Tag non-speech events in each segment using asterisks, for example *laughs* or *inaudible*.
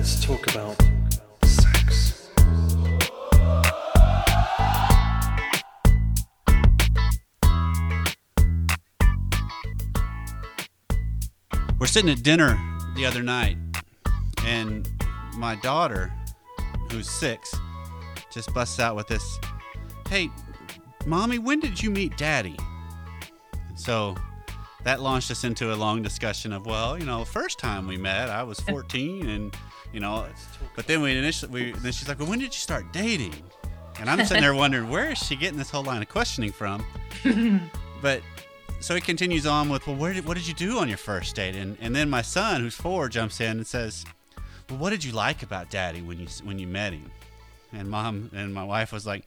let's talk about sex. We're sitting at dinner the other night, and my daughter, who's six, just busts out with this Hey, mommy, when did you meet daddy? So that launched us into a long discussion of, well, you know, first time we met, I was *laughs* 14, and, you know, but then we initially, we, then she's like, well, when did you start dating? And I'm sitting there wondering, where is she getting this whole line of questioning from? *laughs* but so he continues on with, well, where did, what did you do on your first date? And, and then my son, who's four, jumps in and says, well, what did you like about daddy when you, when you met him? And mom and my wife was like,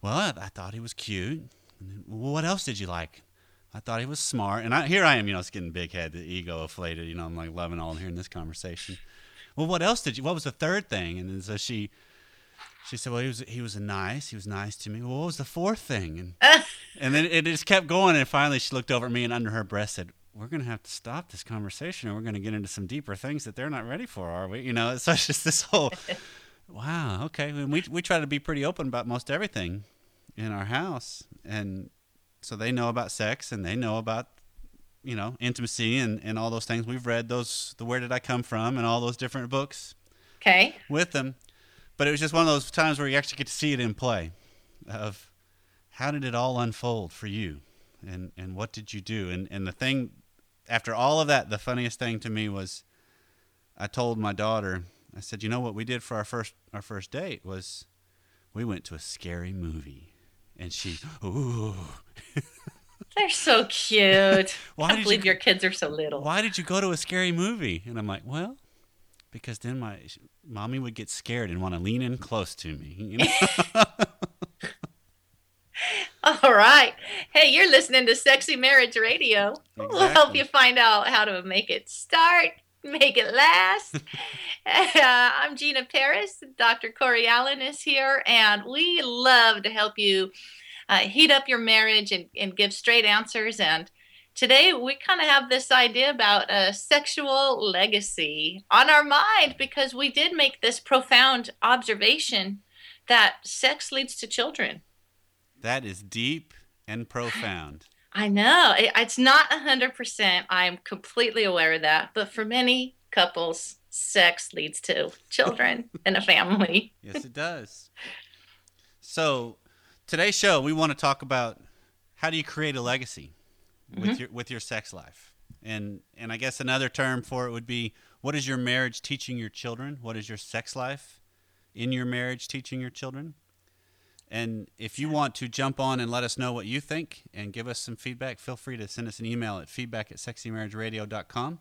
well, I, I thought he was cute. And then, well, what else did you like? I thought he was smart. And I, here I am, you know, it's getting big head, the ego inflated. You know, I'm like loving all of hearing this conversation. Well, what else did you? What was the third thing? And then so she, she said, well, he was he was nice. He was nice to me. Well, what was the fourth thing? And *laughs* and then it just kept going. And finally, she looked over at me and under her breath said, "We're going to have to stop this conversation, or we're going to get into some deeper things that they're not ready for, are we?" You know, *laughs* so it's just this whole, *laughs* wow, okay. And we we try to be pretty open about most everything in our house, and so they know about sex and they know about you know intimacy and and all those things. We've read those, the Where Did I Come From, and all those different books Okay. with them. But it was just one of those times where you actually get to see it in play of how did it all unfold for you and, and what did you do? And, and the thing, after all of that, the funniest thing to me was I told my daughter, I said, you know what we did for our first, our first date was we went to a scary movie. And she, ooh, *laughs* They're so cute. *laughs* Why Can't did believe you- your kids are so little. why did you go to a scary movie? And I'm like, well, because then my mommy would get scared and want to lean in close to me. You know? *laughs* All right. Hey, you're listening to Sexy Marriage Radio. We'll help you find out how to make it start, make it last. *laughs* uh, I'm Gina Parris. Dr. Corey Allen is here, and we love to help you uh, heat up your marriage and, and give straight answers. And today we kind of have this idea about a sexual legacy on our mind because we did make this profound observation that sex leads to children. That is deep and profound. I know it, it's not a hundred percent. I'm completely aware of that. But for many couples, sex leads to children *laughs* and a family. Yes, it does. So, today's show, we want to talk about how do you create a legacy with mm-hmm. your with your sex life, and and I guess another term for it would be what is your marriage teaching your children? What is your sex life in your marriage teaching your children? And if you want to jump on and let us know what you think and give us some feedback, feel free to send us an email at feedback at sexymarriageradio.com.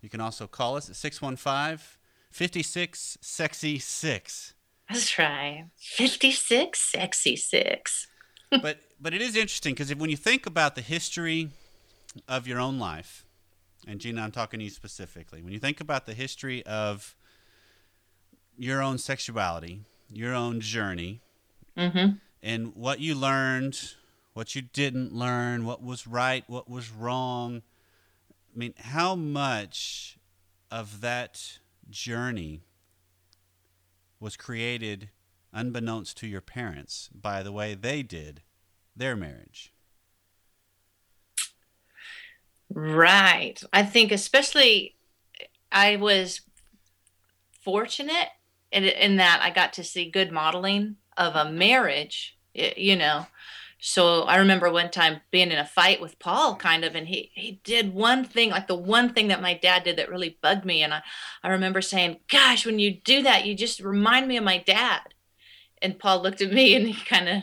You can also call us at 615 56 Sexy 6. That's right. Fifty-six, sexy six. *laughs* but but it is interesting because when you think about the history of your own life, and Gina, I'm talking to you specifically. When you think about the history of your own sexuality, your own journey, Mm-hmm. and what you learned, what you didn't learn, what was right, what was wrong. I mean, how much of that journey was created unbeknownst to your parents by the way they did their marriage? Right. I think especially I was fortunate in, in that I got to see good modeling of a marriage, you know. So I remember one time being in a fight with Paul kind of and he he did one thing like the one thing that my dad did that really bugged me and I I remember saying, "Gosh, when you do that, you just remind me of my dad." And Paul looked at me and he kind of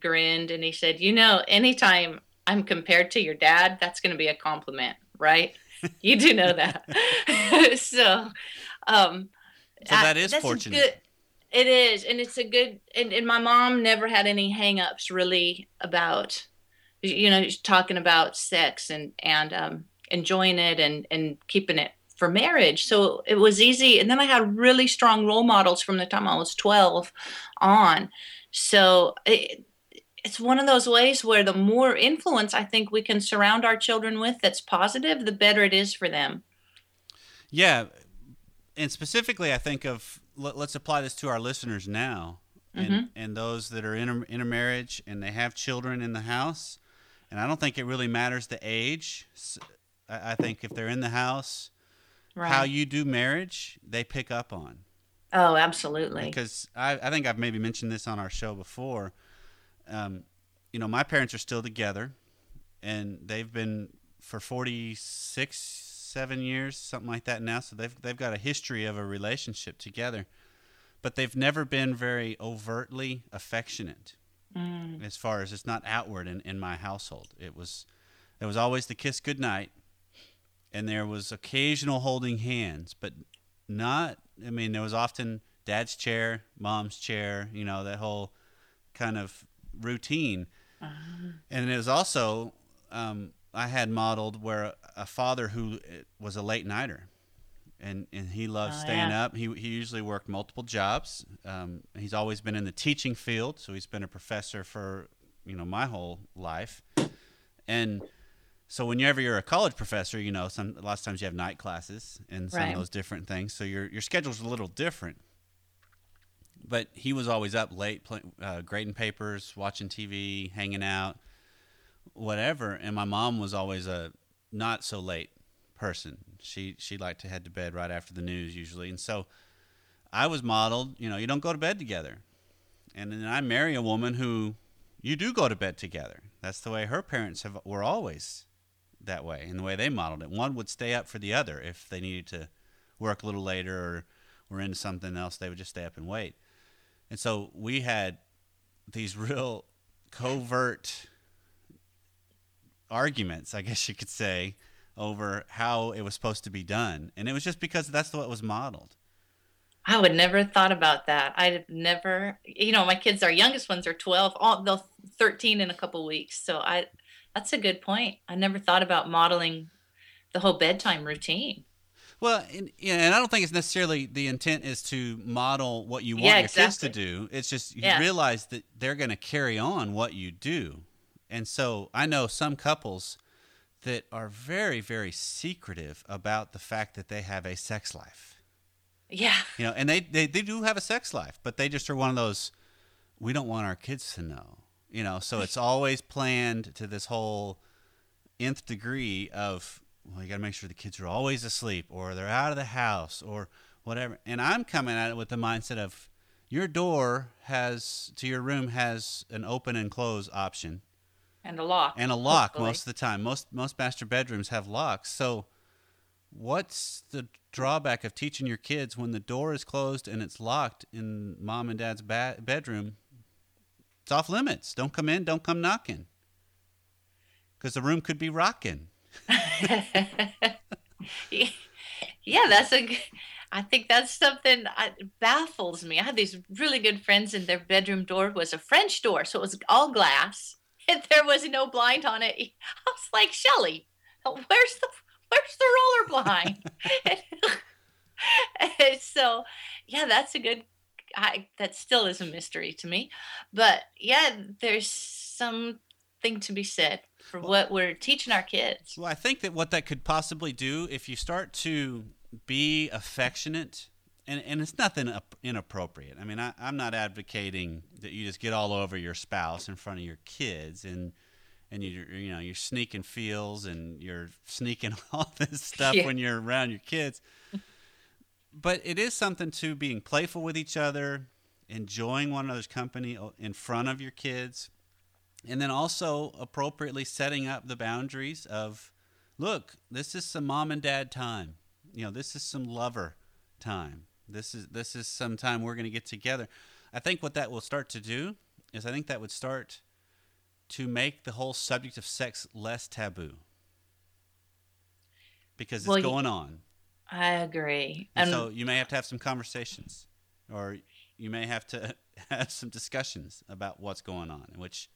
grinned and he said, "You know, anytime I'm compared to your dad, that's going to be a compliment, right? You do know that. *laughs* so, um, So that is fortunate. good- it is, and it's a good. And, and my mom never had any hangups really about, you know, talking about sex and and um, enjoying it and and keeping it for marriage. So it was easy. And then I had really strong role models from the time I was twelve on. So it, it's one of those ways where the more influence I think we can surround our children with that's positive, the better it is for them. Yeah, and specifically, I think of let, us apply this to our listeners now, and Mhm. and those that are in a, in a marriage and they have children in the house. And I don't think it really matters the age. I think if they're in the house, Right. how you do marriage, they pick up on. oh, absolutely. because I, I think I've maybe mentioned this on our show before. Um, you know, my parents are still together, and they've been for 46, seven years, something like that now. So they've they've got a history of a relationship together, but they've never been very overtly affectionate. Mm. As far as it's not outward in, in my household, it was there was always the kiss goodnight, and there was occasional holding hands, but not. I mean, there was often dad's chair, mom's chair. You know that whole kind of routine, and it was also um, I had modeled where a father who uh, was a late nighter. And, and he loved Oh, staying yeah. up. He, he usually worked multiple jobs. Um, he's always been in the teaching field, so he's been a professor for you know my whole life. And so whenever you're a college professor, you know, some lots of times you have night classes and some Right. of those different things. So your your schedule's a little different. But he was always up late, play, uh, grading papers, watching TV, hanging out, whatever. And my mom was always a not so late person. She she liked to head to bed right after the news usually, and so I was modeled. You know, you don't go to bed together. And then I marry a woman who you do go to bed together. That's the way her parents have were always that way, and the way they modeled it. One would stay up for the other if they needed to work a little later or were into something else. They would just stay up and wait. And so we had these *laughs* real covert arguments, I guess you could say, over how it was supposed to be done, and it was just because that's what was modeled. I would never have thought about that. I'd never, you know, my kids, our youngest ones are 12, all, they'll 13 in a couple weeks. So I, that's a good point. I never thought about modeling the whole bedtime routine. Well, and, yeah, and I don't think it's necessarily the intent is to model what you want Yeah, your kids to do. It's just you Yeah. realize that they're going to carry on what you do. And so I know some couples that are very, very secretive about the fact that they have a sex life. Yeah. You know, and they, they, they do have a sex life, but they just are one of those, we don't want our kids to know. You know, so it's always planned to this whole nth degree of, well, you got to make sure the kids are always asleep or they're out of the house or whatever. And I'm coming at it with the mindset of your door has, to your room has an open and close option And a lock. and a lock hopefully. most of the time. Most most master bedrooms have locks. So, what's the drawback of teaching your kids when the door is closed and it's locked in mom and dad's ba- bedroom? It's off limits. Don't come in. Don't come knocking. Because the room could be rocking. *laughs* yeah, that's a. g- I think that's something that baffles me. I had these really good friends, and their bedroom door was a French door, so it was all glass, and there was no blind on it. *laughs* I was like, Shelly, where's the where's the roller blind? *laughs* *laughs* And so, yeah, that's a good. I that still is a mystery to me, but yeah, there's something to be said for what we're teaching our kids. Well, I think that what that could possibly do, if you start to be affectionate, and, and it's nothing inappropriate. I mean, I, I'm not advocating that you just get all over your spouse in front of your kids and and you you know you're sneaking feels and you're sneaking *laughs* all this stuff Yeah. when you're around your kids. But it is something to being playful with each other, enjoying one another's company in front of your kids, and then also appropriately setting up the boundaries of look this is some mom and dad time you know this is some lover time this is this is some time we're going to get together. I think what that will start to do is i think that would start to make the whole subject of sex less taboo. Because it's Well, going on. I agree. and And so you may have to have some conversations or you may have to *laughs* have some discussions about what's going on which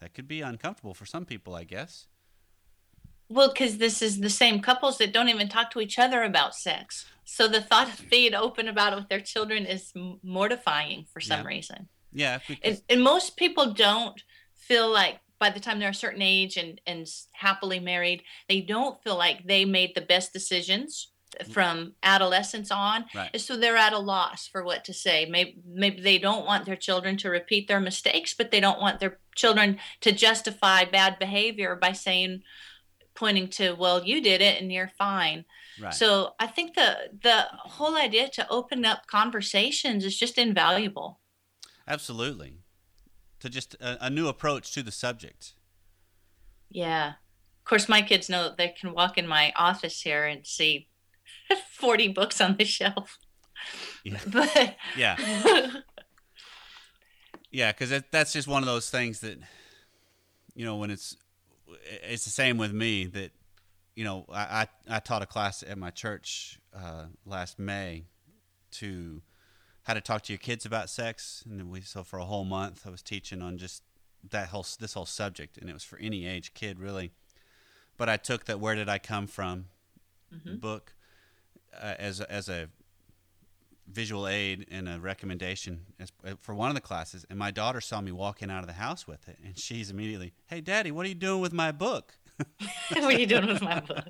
that could be uncomfortable for some people i guess well, because this is the same couples that don't even talk to each other about sex. So the thought of being open about it with their children is mortifying for some Yeah. reason. yeah because, And, and most people don't feel like by the time they're a certain age and, and happily married, they don't feel like they made the best decisions from adolescence on Right. so they're at a loss for what to say maybe maybe they don't want their children to repeat their mistakes but they don't want their children to justify bad behavior by saying pointing to well you did it and you're fine Right. so i think the the whole idea to open up conversations is just invaluable Absolutely. To just a, a new approach to the subject. yeah of course my kids know that they can walk in my office here and see *laughs* 40 books on the shelf Yeah. *laughs* but Yeah. *laughs* Yeah, because that, that's just one of those things that, you know, when it's it's the same with me that, you know, I I, I taught a class at my church uh, last May to how to talk to your kids about sex, and we so for a whole month I was teaching on just that whole this whole subject, and it was for any age kid really. But I took that "Where Did I Come From" book uh, as as a visual aid and a recommendation as, uh, for one of the classes, and my daughter saw me walking out of the house with it, and she's immediately, "Hey, Daddy, what are you doing with my book?" *laughs* what are you doing with my *laughs* book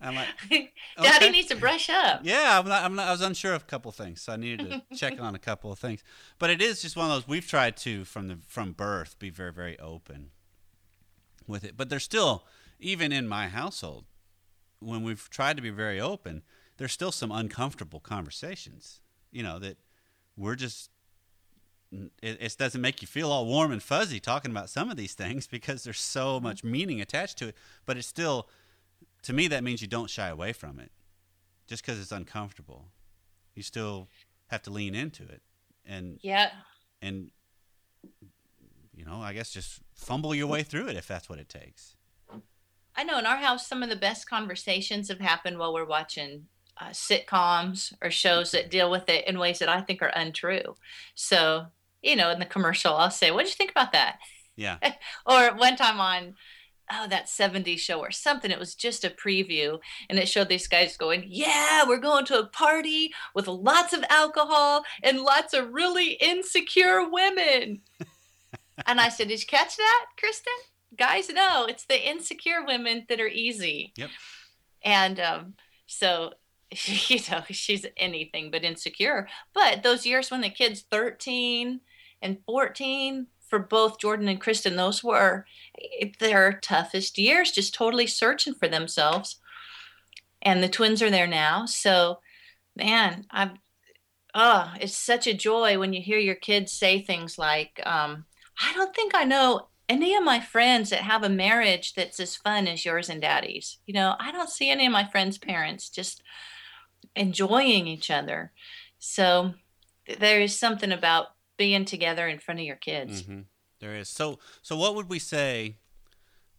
I'm like, *laughs* daddy needs to brush up "Yeah, I'm not, I'm not, I was unsure of a couple of things, so I needed to check on a couple of things." But it is just one of those we've tried to from the from birth be very very open with it, but there's still even in my household when we've tried to be very open, there's still some uncomfortable conversations. You know that we're just it, it doesn't make you feel all warm and fuzzy talking about some of these things *laughs* because there's so mm-hmm. much meaning attached to it. But it's still, to me, that means you don't shy away from it just because it's uncomfortable. You still have to lean into it and yeah and you know I guess just fumble your way through it if that's what it takes. I know in our house, some of the best conversations have happened while we're watching uh, sitcoms or shows that deal with it in ways that I think are untrue. So, you know, in the commercial, I'll say, What did you think about that? Yeah, *laughs* Or one time on, oh, that 70s show or something, it was just a preview and it showed these guys going, Yeah, we're going to a party with lots of alcohol and lots of really insecure women. *laughs* and I said, Did you catch that, Kristen? Guys, no, it's the insecure women that are easy. Yep. And um, so, *laughs* you know, she's anything but insecure. But those years when the kid's 13 and 14, for both Jordan and Kristen, those were their toughest years, just totally searching for themselves. And the twins are there now. So, man, I'm, oh, it's such a joy when you hear your kids say things like, um, I don't think I know any of my friends that have a marriage that's as fun as yours and daddy's. You know, I don't see any of my friends' parents just enjoying each other. So th- there is something about being together in front of your kids. hmm There is. So, so what would we say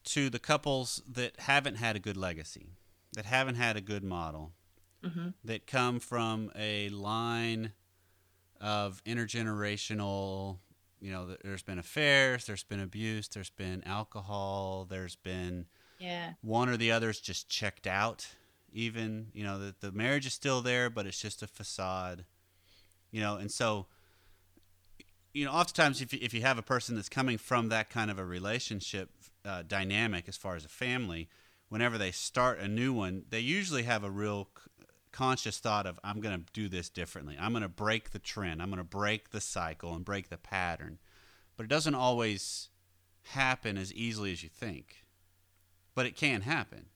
to the couples that haven't had a good legacy, that haven't had a good model, hmm that come from a line of intergenerational? You know, there's been affairs, there's been abuse, there's been alcohol, there's been Yeah. one or the other's just checked out. Even you know that the marriage is still there, but it's just a facade. You know, and so you know, oftentimes if you, if you have a person that's coming from that kind of a relationship uh, dynamic as far as a family, whenever they start a new one, they usually have a real c- conscious thought of I'm going to do this differently. I'm going to break the trend. I'm going to break the cycle and break the pattern. But it doesn't always happen as easily as you think. But it can happen.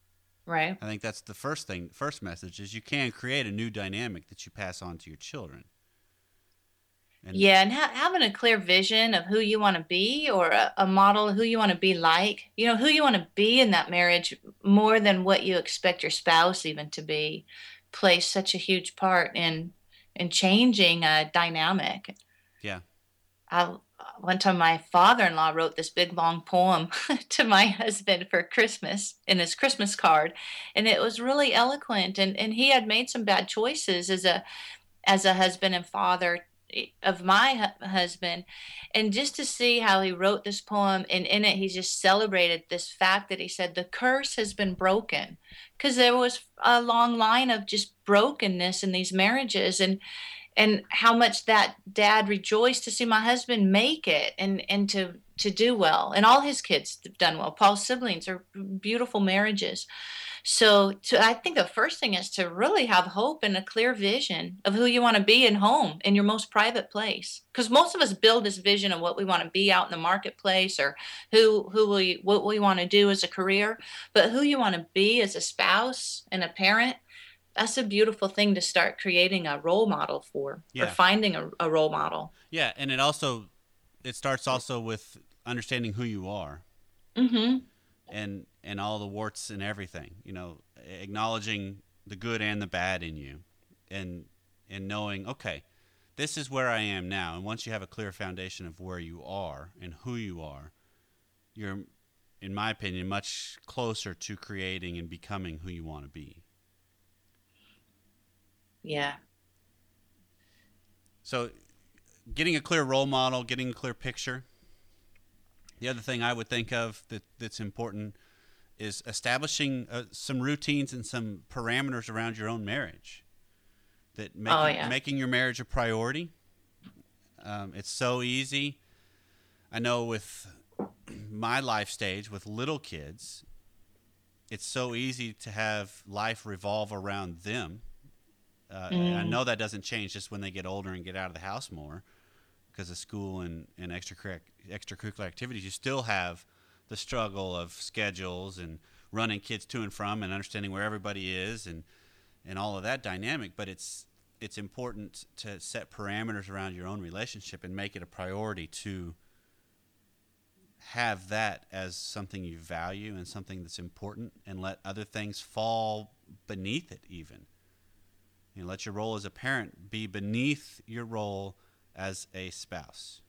Right. I think that's the first thing, first message is you can create a new dynamic that you pass on to your children. And- Yeah, and ha- having a clear vision of who you want to be or a, a model of who you want to be like, you know, who you want to be in that marriage more than what you expect your spouse even to be plays such a huge part in in changing a dynamic. Yeah. I one time my father-in-law wrote this big long poem *laughs* to my husband for Christmas in his Christmas card and it was really eloquent and and he had made some bad choices as a as a husband and father eh, of my hu- husband. And just to see how he wrote this poem and in it he just celebrated this fact that he said the curse has been broken. Because there was a long line of just brokenness in these marriages and and how much that dad rejoiced to see my husband make it and and to to do well. And all his kids have done well. Paul's siblings are beautiful marriages. So to i think the first thing is to really have hope and a clear vision of who you want to be in home in your most private place. Because most of us build this vision of what we want to be out in the marketplace or who who we what we want to do as a career. But who you want to be as a spouse and a parent that's a beautiful thing to start creating a role model for Yeah. or finding a, a role model Yeah, and it also it starts also with understanding who you are mm-hmm and and all the warts and everything. You know, acknowledging the good and the bad in you, and and knowing okay, this is where I am now. And once you have a clear foundation of where you are and who you are, you're, in my opinion, much closer to creating and becoming who you want to be. Yeah So, getting a clear role model, getting a clear picture. The other thing I would think of that that's important is establishing uh, some routines and some parameters around your own marriage. That making, Oh, yeah. making your marriage a priority. Um, it's so easy. I know with my life stage with little kids, it's so easy to have life revolve around them. Uh, and I Mm. know that doesn't change just when they get older and get out of the house more because of school and, and extracurric- extracurricular activities. You still have the struggle of schedules and running kids to and from and understanding where everybody is and, and all of that dynamic. But it's, it's important to set parameters around your own relationship and make it a priority to have that as something you value and something that's important and let other things fall beneath it even you know, let your role as a parent be beneath your role as a spouse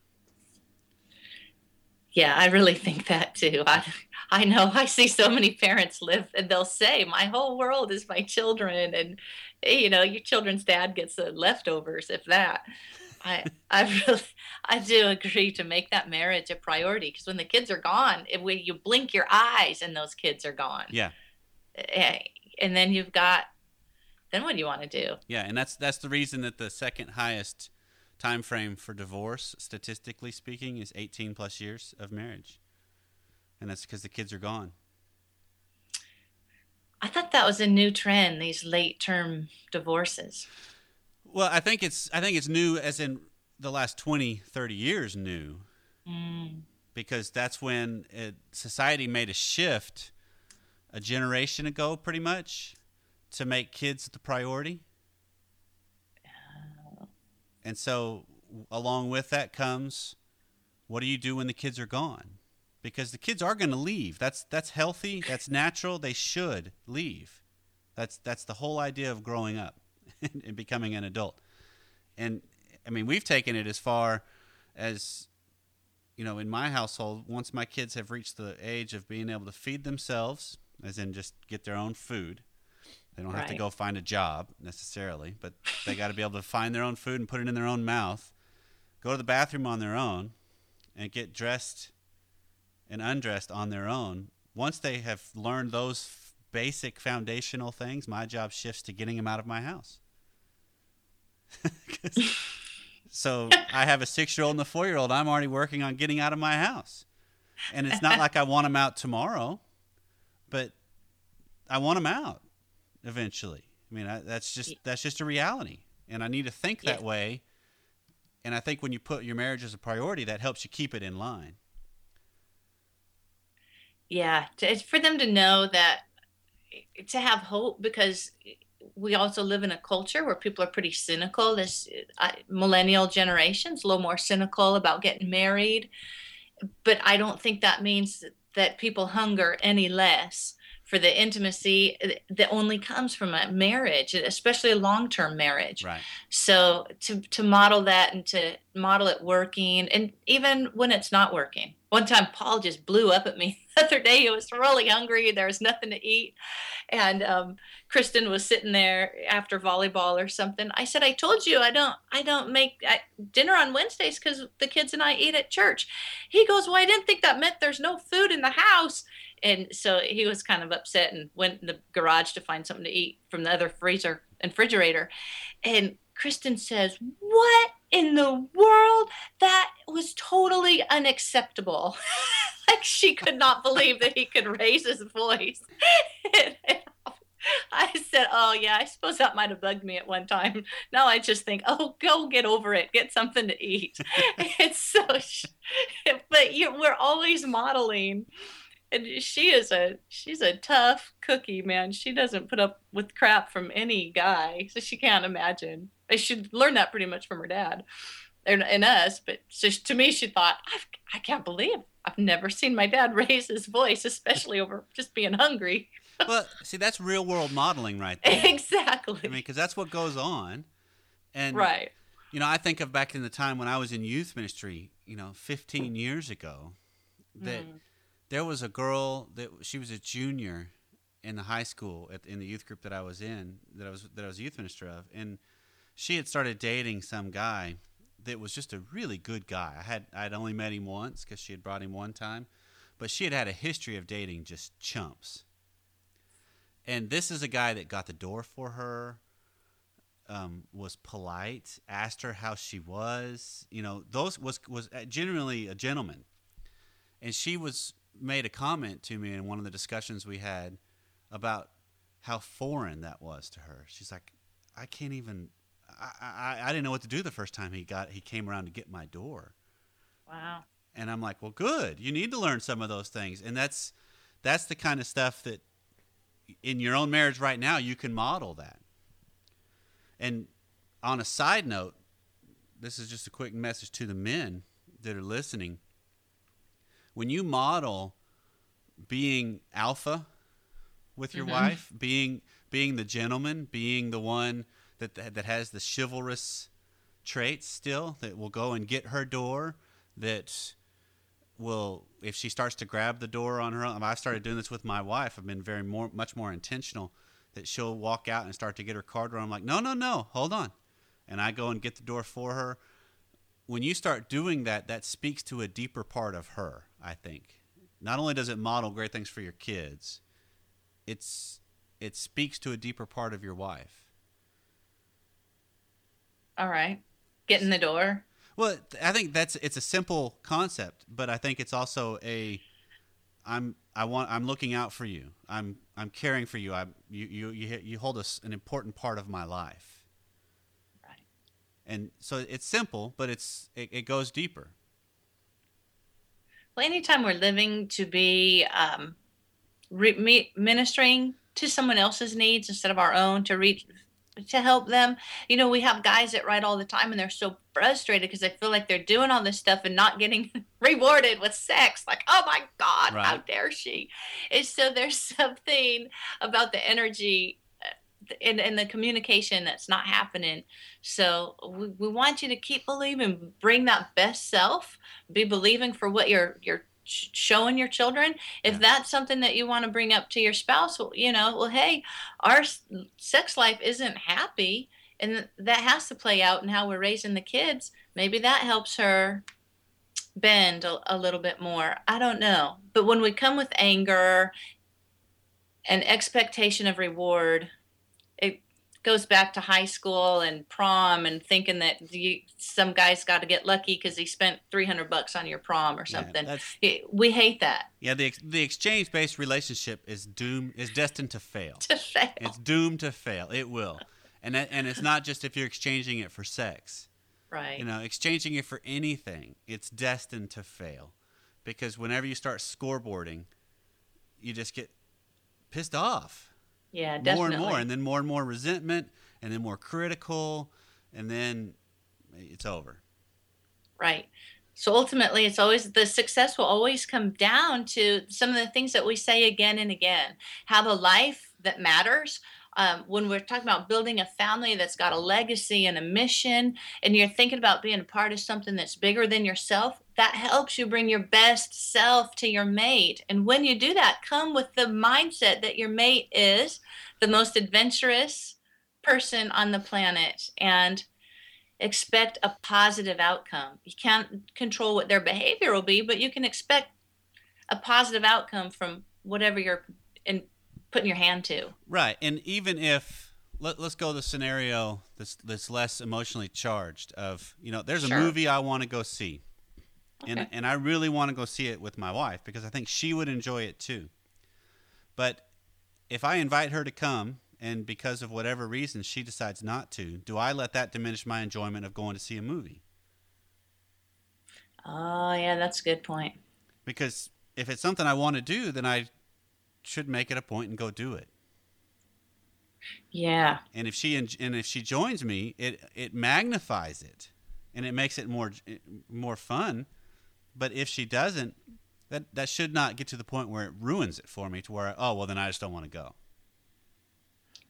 Yeah, I really think that too. I I know I see so many parents live and they'll say, "My whole world is my children," and you know, your children's dad gets the leftovers, if that. I I really I do agree to make that marriage a priority because when the kids are gone, if we you blink your eyes and those kids are gone, yeah Eh, and then you've got then what do you want to do? yeah and that's that's the reason that the second highest time frame for divorce statistically speaking is 18 plus years of marriage and that's because the kids are gone I thought that was a new trend, these late term divorces. well i think it's i think it's new as in the last 20 30 years new Mm. because that's when it, society made a shift a generation ago, pretty much, to make kids the priority. Oh. And so, along with that comes, what do you do when the kids are gone? Because the kids are going to leave. That's that's healthy. That's natural. They should leave. That's that's the whole idea of growing up *laughs* and, and becoming an adult. And I mean, we've taken it as far as you know, in my household, once my kids have reached the age of being able to feed themselves, as in just get their own food, they don't have to go find a job necessarily, but they got to be able to find their own food and put it in their own mouth, go to the bathroom on their own, and get dressed and undressed on their own. Once they have learned those f- basic foundational things, my job shifts to getting them out of my house. *laughs* so I have a six year old and a four year old. I'm already working on getting out of my house. And it's not like I want them out tomorrow, but I want them out eventually. I mean, I, that's just that's just a reality, and I need to think that Yeah. way. And I think when you put your marriage as a priority, that helps you keep it in line. Yeah, it's for them to know that to have hope because we also live in a culture where people are pretty cynical. This uh, millennial generation's a little more cynical about getting married, but I don't think that means that people hunger any less for the intimacy that only comes from a marriage, especially a long-term marriage. Right. So to to model that and to model it working, and even when it's not working. One time, Paul just blew up at me *laughs* the other day. He was really hungry. There was nothing to eat, and um, Kristen was sitting there after volleyball or something. I said, "I told you I don't I don't make I, dinner on Wednesdays because the kids and I eat at church." He goes, "Well, I didn't think that meant there's no food in the house." And so he was kind of upset and went in the garage to find something to eat from the other freezer and refrigerator. And Kristen says, What in the world? That was totally unacceptable. *laughs* like she could not believe that he could raise his voice. *laughs* I said, "Oh yeah, I suppose that might have bugged me at one time." Now I just think, "Oh, go get over it. Get something to eat." *laughs* it's so, but you, we're always modeling, and she is a she's a tough cookie, man. She doesn't put up with crap from any guy, so she can't imagine. I should learn that pretty much from her dad, and, and us. But so to me, she thought, I, I can't believe I've never seen my dad *laughs* raise his voice, especially over just being hungry *laughs* well, see, that's real world modeling right there. Exactly. I mean, because that's what goes on. And, right. You know, I think of back in the time when I was in youth ministry, you know, 15 years ago, that mm. There was a girl that she was a junior in the high school at, in the youth group that I was in, that I was that I was youth minister of, and she had started dating some guy that was just a really good guy. I had I'd only met him once because she had brought him one time, but she had had a history of dating just chumps and this is a guy that got the door for her um, was polite asked her how she was you know those was was genuinely a gentleman and she was made a comment to me in one of the discussions we had about how foreign that was to her. She's like i can't even I, I, I didn't know what to do the first time he got he came around to get my door. Wow. And i'm like well good. You need to learn some of those things. And that's that's the kind of stuff that in your own marriage right now, you can model that. And on a side note, this is just a quick message to the men that are listening. When you model being alpha with your mm-hmm. wife, being being the gentleman, being the one that that has the chivalrous traits still that will go and get her door, that will if she starts to grab the door on her own i started doing this with my wife i've been very more much more intentional that she'll walk out and start to get her card. door i'm like no no no hold on and i go and get the door for her when you start doing that that speaks to a deeper part of her i think not only does it model great things for your kids it's it speaks to a deeper part of your wife all right get in the door well, I think that's it's a simple concept, but I think it's also a I'm I want I'm looking out for you. I'm I'm caring for you. I you you you, you hold us an important part of my life. And so it's simple, but it's it, it goes deeper. Well, anytime we're living to be um, re- ministering to someone else's needs instead of our own, to reach to help them. You know, we have guys that write all the time and they're so frustrated because they feel like they're doing all this stuff and not getting *laughs* rewarded with sex. Like, oh my God, right. how dare she? And so there's *laughs* something about the energy and, and the communication that's not happening. So we, we want you to keep believing, bring that best self, be believing for what you're you're showing your children. If yeah. that's something that you want to bring up to your spouse well, you know well hey our sex life isn't happy and that has to play out in how we're raising the kids. Maybe that helps her bend a, a little bit more. I don't know. But when we come with anger and expectation of reward goes back to high school and prom and thinking that you, some guy's got to get lucky because he spent 300 bucks on your prom or something. Yeah, we hate that. Yeah, the the exchange based relationship is doomed is destined to fail. to fail. It's doomed to fail. It will. And and it's not just if you're exchanging it for sex. Right. You know, exchanging it for anything, it's destined to fail. Because whenever you start scoreboarding, you just get pissed off yeah, definitely. More and more, and then more and more resentment, and then more critical, and then it's over. Right. So ultimately, it's always the success will always come down to some of the things that we say again and again. Have a life that matters. Um, when we're talking about building a family that's got a legacy and a mission, and you're thinking about being a part of something that's bigger than yourself, that helps you bring your best self to your mate. And when you do that, come with the mindset that your mate is the most adventurous person on the planet and expect a positive outcome. You can't control what their behavior will be, but you can expect a positive outcome from whatever you're in putting your hand to. Right. And even if let, us go the scenario that's that's less emotionally charged. Of you know, there's a Sure. movie I want to go see, and and I really want to go see it with my wife because I think she would enjoy it too. But if I invite her to come and because of whatever reason she decides not to, do I let that diminish my enjoyment of going to see a movie? Oh, yeah, that's a good point. Because if it's something I want to do, then I should make it a point and go do it. Yeah. and if she and if she joins me, it it magnifies it, and it makes it more more fun. But if she doesn't, that that should not get to the point where it ruins it for me. To where oh well, then I just don't want to go.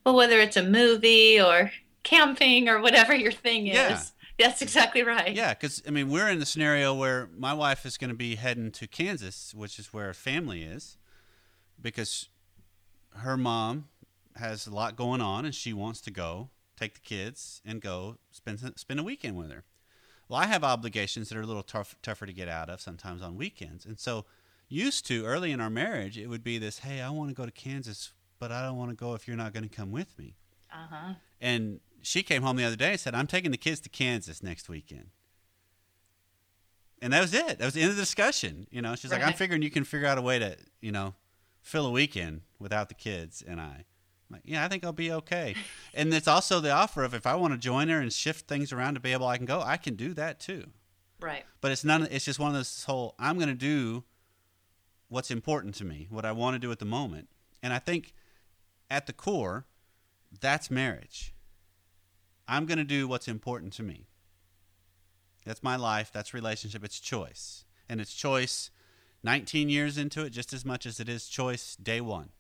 Well, whether it's a movie or camping or whatever your thing is, Yeah. that's exactly right. Yeah, because I mean we're in the scenario where my wife is going to be heading to Kansas, which is where her family is, because her mom has a lot going on and she wants to go take the kids and go spend spend a weekend with her. Well, I have obligations that are a little tough, tougher to get out of sometimes on weekends, and so used to early in our marriage, it would be this: Hey, I want to go to Kansas, but I don't want to go if you're not going to come with me. Uh huh. And she came home the other day and said, I'm taking the kids to Kansas next weekend. And that was it. That was the end of the discussion. You know, she's like, I'm figuring you can figure out a way to, you know, fill a weekend without the kids and I. I'm like, yeah, I think I'll be okay. *laughs* and it's also the offer of if I want to join her and shift things around to be able I can go, I can do that too. Right. But it's none. It's just one of those whole. I'm going to do what's important to me, what I want to do at the moment, and I think at the core, that's marriage. I'm going to do what's important to me. That's my life. That's relationship. It's choice, and it's choice. 19 years into it, just as much as it is choice day one.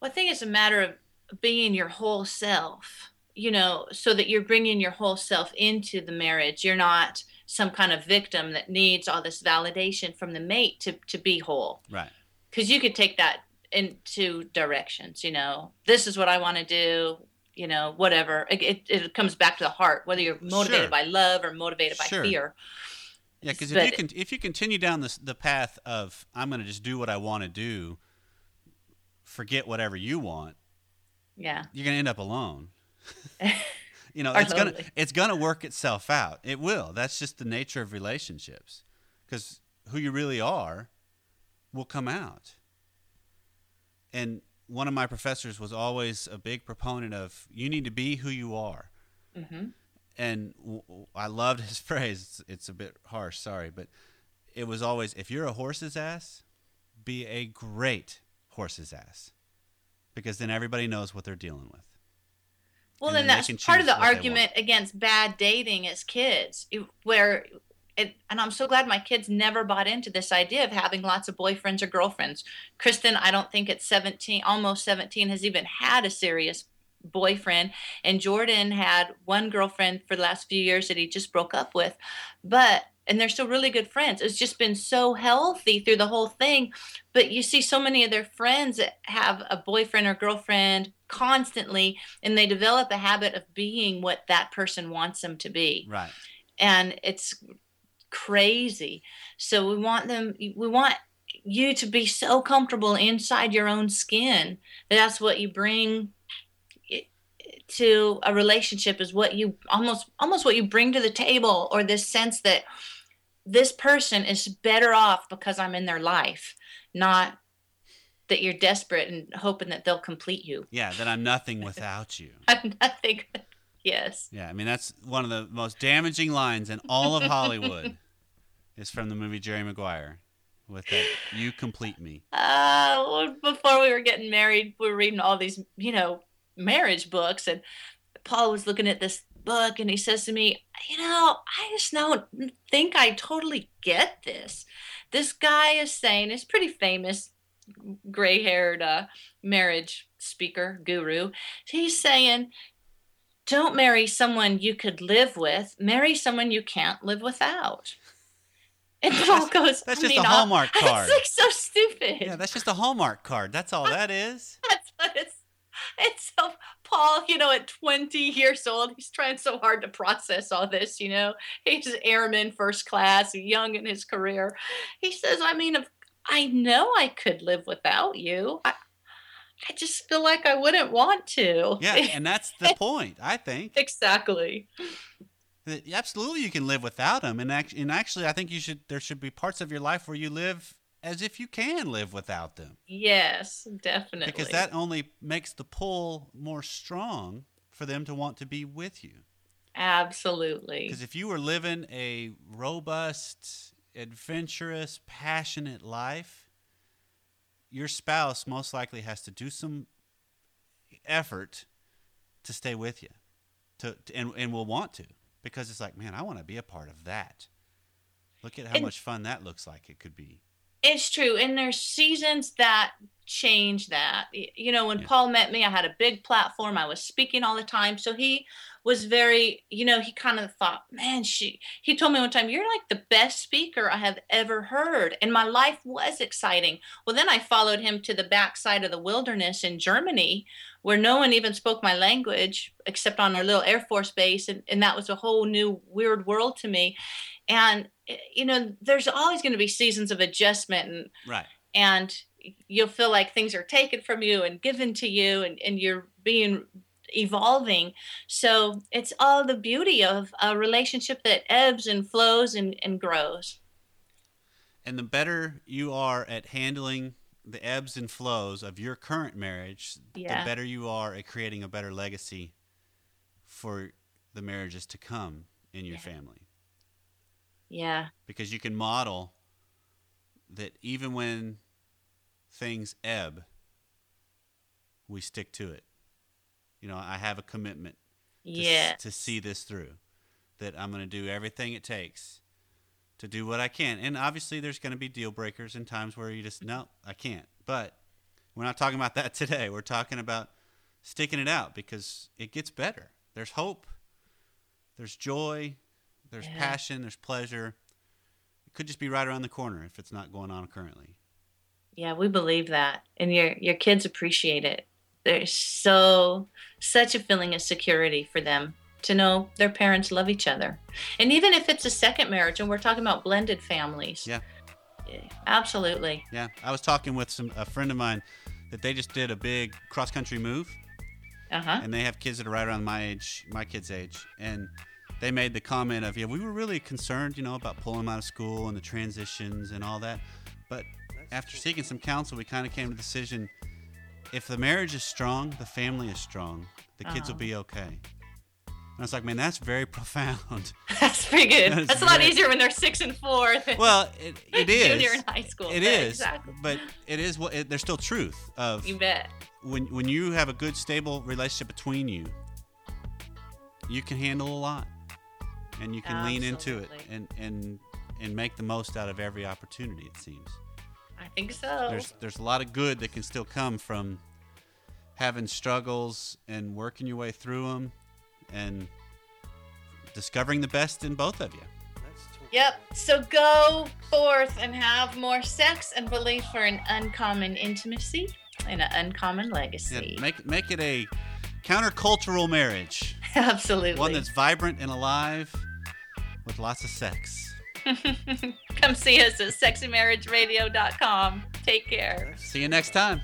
Well, I think it's a matter of being your whole self, you know, so that you're bringing your whole self into the marriage. You're not some kind of victim that needs all this validation from the mate to, to be whole. Right. Because you could take that in two directions, you know, this is what I want to do, you know, whatever. It, it, it comes back to the heart, whether you're motivated Sure. by love or motivated by Sure. fear. Yeah, because if you can, if you continue down this the path of I'm going to just do what I want to do, forget whatever you want, Yeah. you're going to end up alone. *laughs* you know, it's gonna it's gonna work itself out. It will. That's just the nature of relationships, because who you really are will come out. And one of my professors was always a big proponent of you need to be who you are. hmm And w- I loved his *laughs* phrase. It's, it's a bit harsh, sorry, but it was always if you're a horse's ass, be a great horse's ass, because then everybody knows what they're dealing with. Well, And then then that's part of the argument against bad dating as kids, where it, and I'm so glad my kids never bought into this idea of having lots of boyfriends or girlfriends. Kristen, I don't think at 17, almost 17, has even had a serious boyfriend, and Jordan had one girlfriend for the last few years that he just broke up with, but and they're still really good friends. It's just been so healthy through the whole thing. But you see so many of their friends have a boyfriend or girlfriend constantly and they develop a habit of being what that person wants them to be Right. and it's crazy so we want them we want you to be so comfortable inside your own skin that that's what you bring to a relationship is what you almost almost what you bring to the table or this sense that this person is better off because I'm in their life not that you're desperate and hoping that they'll complete you Yeah, that I'm nothing without you. *laughs* I'm nothing. Yes. Yeah, I mean that's one of the most damaging lines in all of Hollywood *laughs* is from the movie Jerry Maguire with that you complete me. Uh, well, before we were getting married, we were reading all these, you know, marriage books, and Paul was looking at this book, and he says to me, "You know, I just don't think I totally get this. This guy is saying, he's pretty famous, gray-haired uh, marriage speaker guru. He's saying." Don't marry someone you could live with. Marry someone you can't live without. And Paul goes, That's I just mean, a I'll- Hallmark *laughs* card. It's like so stupid. Yeah, that's just a Hallmark card. That's all that is. *laughs* That's what it's. *laughs* It's so Paul, you know, at 20 years old, he's trying so hard to process all this. You know, he's an airman, first class, young in his career. He says, "I mean, if I know I could live without you, I, I just feel like I wouldn't want to. Yeah, *laughs* and that's the point. I think exactly. absolutely you can live without and act- and actually, I think you should. There should be parts of your life where you live as if you can live without them, Yes, definitely. because that only makes the pull more strong for them to want to be with you. absolutely. Because if you were living a robust, adventurous, passionate life, your spouse most likely has to do some effort to stay with you, to, to- and and will want to because it's like, man, I want to be a part of that. Look at how And- much fun that looks like it could be. It's true. And there's seasons that change that. You know, when Yeah. Paul met me, I had a big platform. I was speaking all the time. So he was very, you know, he kind of thought, man, she, he told me one time, you're like the best speaker I have ever heard. And my life was exciting. Well, then I followed him to the backside of the wilderness in Germany where no one even spoke my language except on our little Air Force base. And, and that was a whole new weird world to me. And, eh, you know, there's always going to be seasons of adjustment and, Right. and you'll feel like things are taken from you and given to you and, and you're being evolving so it's all the beauty of a relationship that ebbs and flows and, and grows And the better you are at handling the ebbs and flows of your current marriage, Yeah. the better you are at creating a better legacy for the marriages to come in your Yeah. family. yeah Because you can model that even when things ebb, we stick to it. You know, I have a commitment to, s- yeah to see this through, that I'm going to do everything it takes to do what I can. And obviously, there's going to be deal breakers and times where you just, no, I can't. But we're not talking about *laughs* that today. We're talking about sticking it out because it gets better. There's hope, there's joy, there's Yeah. passion, there's pleasure. It could just be right around the corner if it's not going on currently. yeah we believe that and your your kids appreciate it there's so such a feeling of security for them to know their parents love each other. And even if it's a second marriage and we're talking about blended families. Yeah. absolutely. Yeah, I was talking with some a friend of mine that they just did a big cross country move, uh-huh. And they have kids that are right around my age, my kid's age, and they made the comment of, yeah, we were really concerned, you know, about pulling them out of school and the transitions and all that, but after seeking some counsel, we kind of came to the decision: if the marriage is strong, the family is strong, the kids will Uh-huh. be okay. And I was like, man, that's very profound. *laughs* That's pretty good. That is That's a lot very- easier when they're six and four. than *laughs* Well, it, *laughs* it is. Junior in high school. It is. but Exactly. but it is what it, there's still truth of You bet. when when you have a good stable relationship between you you can handle a lot and you can lean into it and and and make the most out of every opportunity it seems I think so. there's there's a lot of good that can still come from having struggles and working your way through them and discovering the best in both of you Yep. So go forth and have more sex and believe for an uncommon intimacy and an uncommon Yeah, legacy. make make it a countercultural marriage *laughs* Absolutely. one that's vibrant and alive with lots of sex *laughs* Come see us at sexymarriageradio.com. Take care. see you next time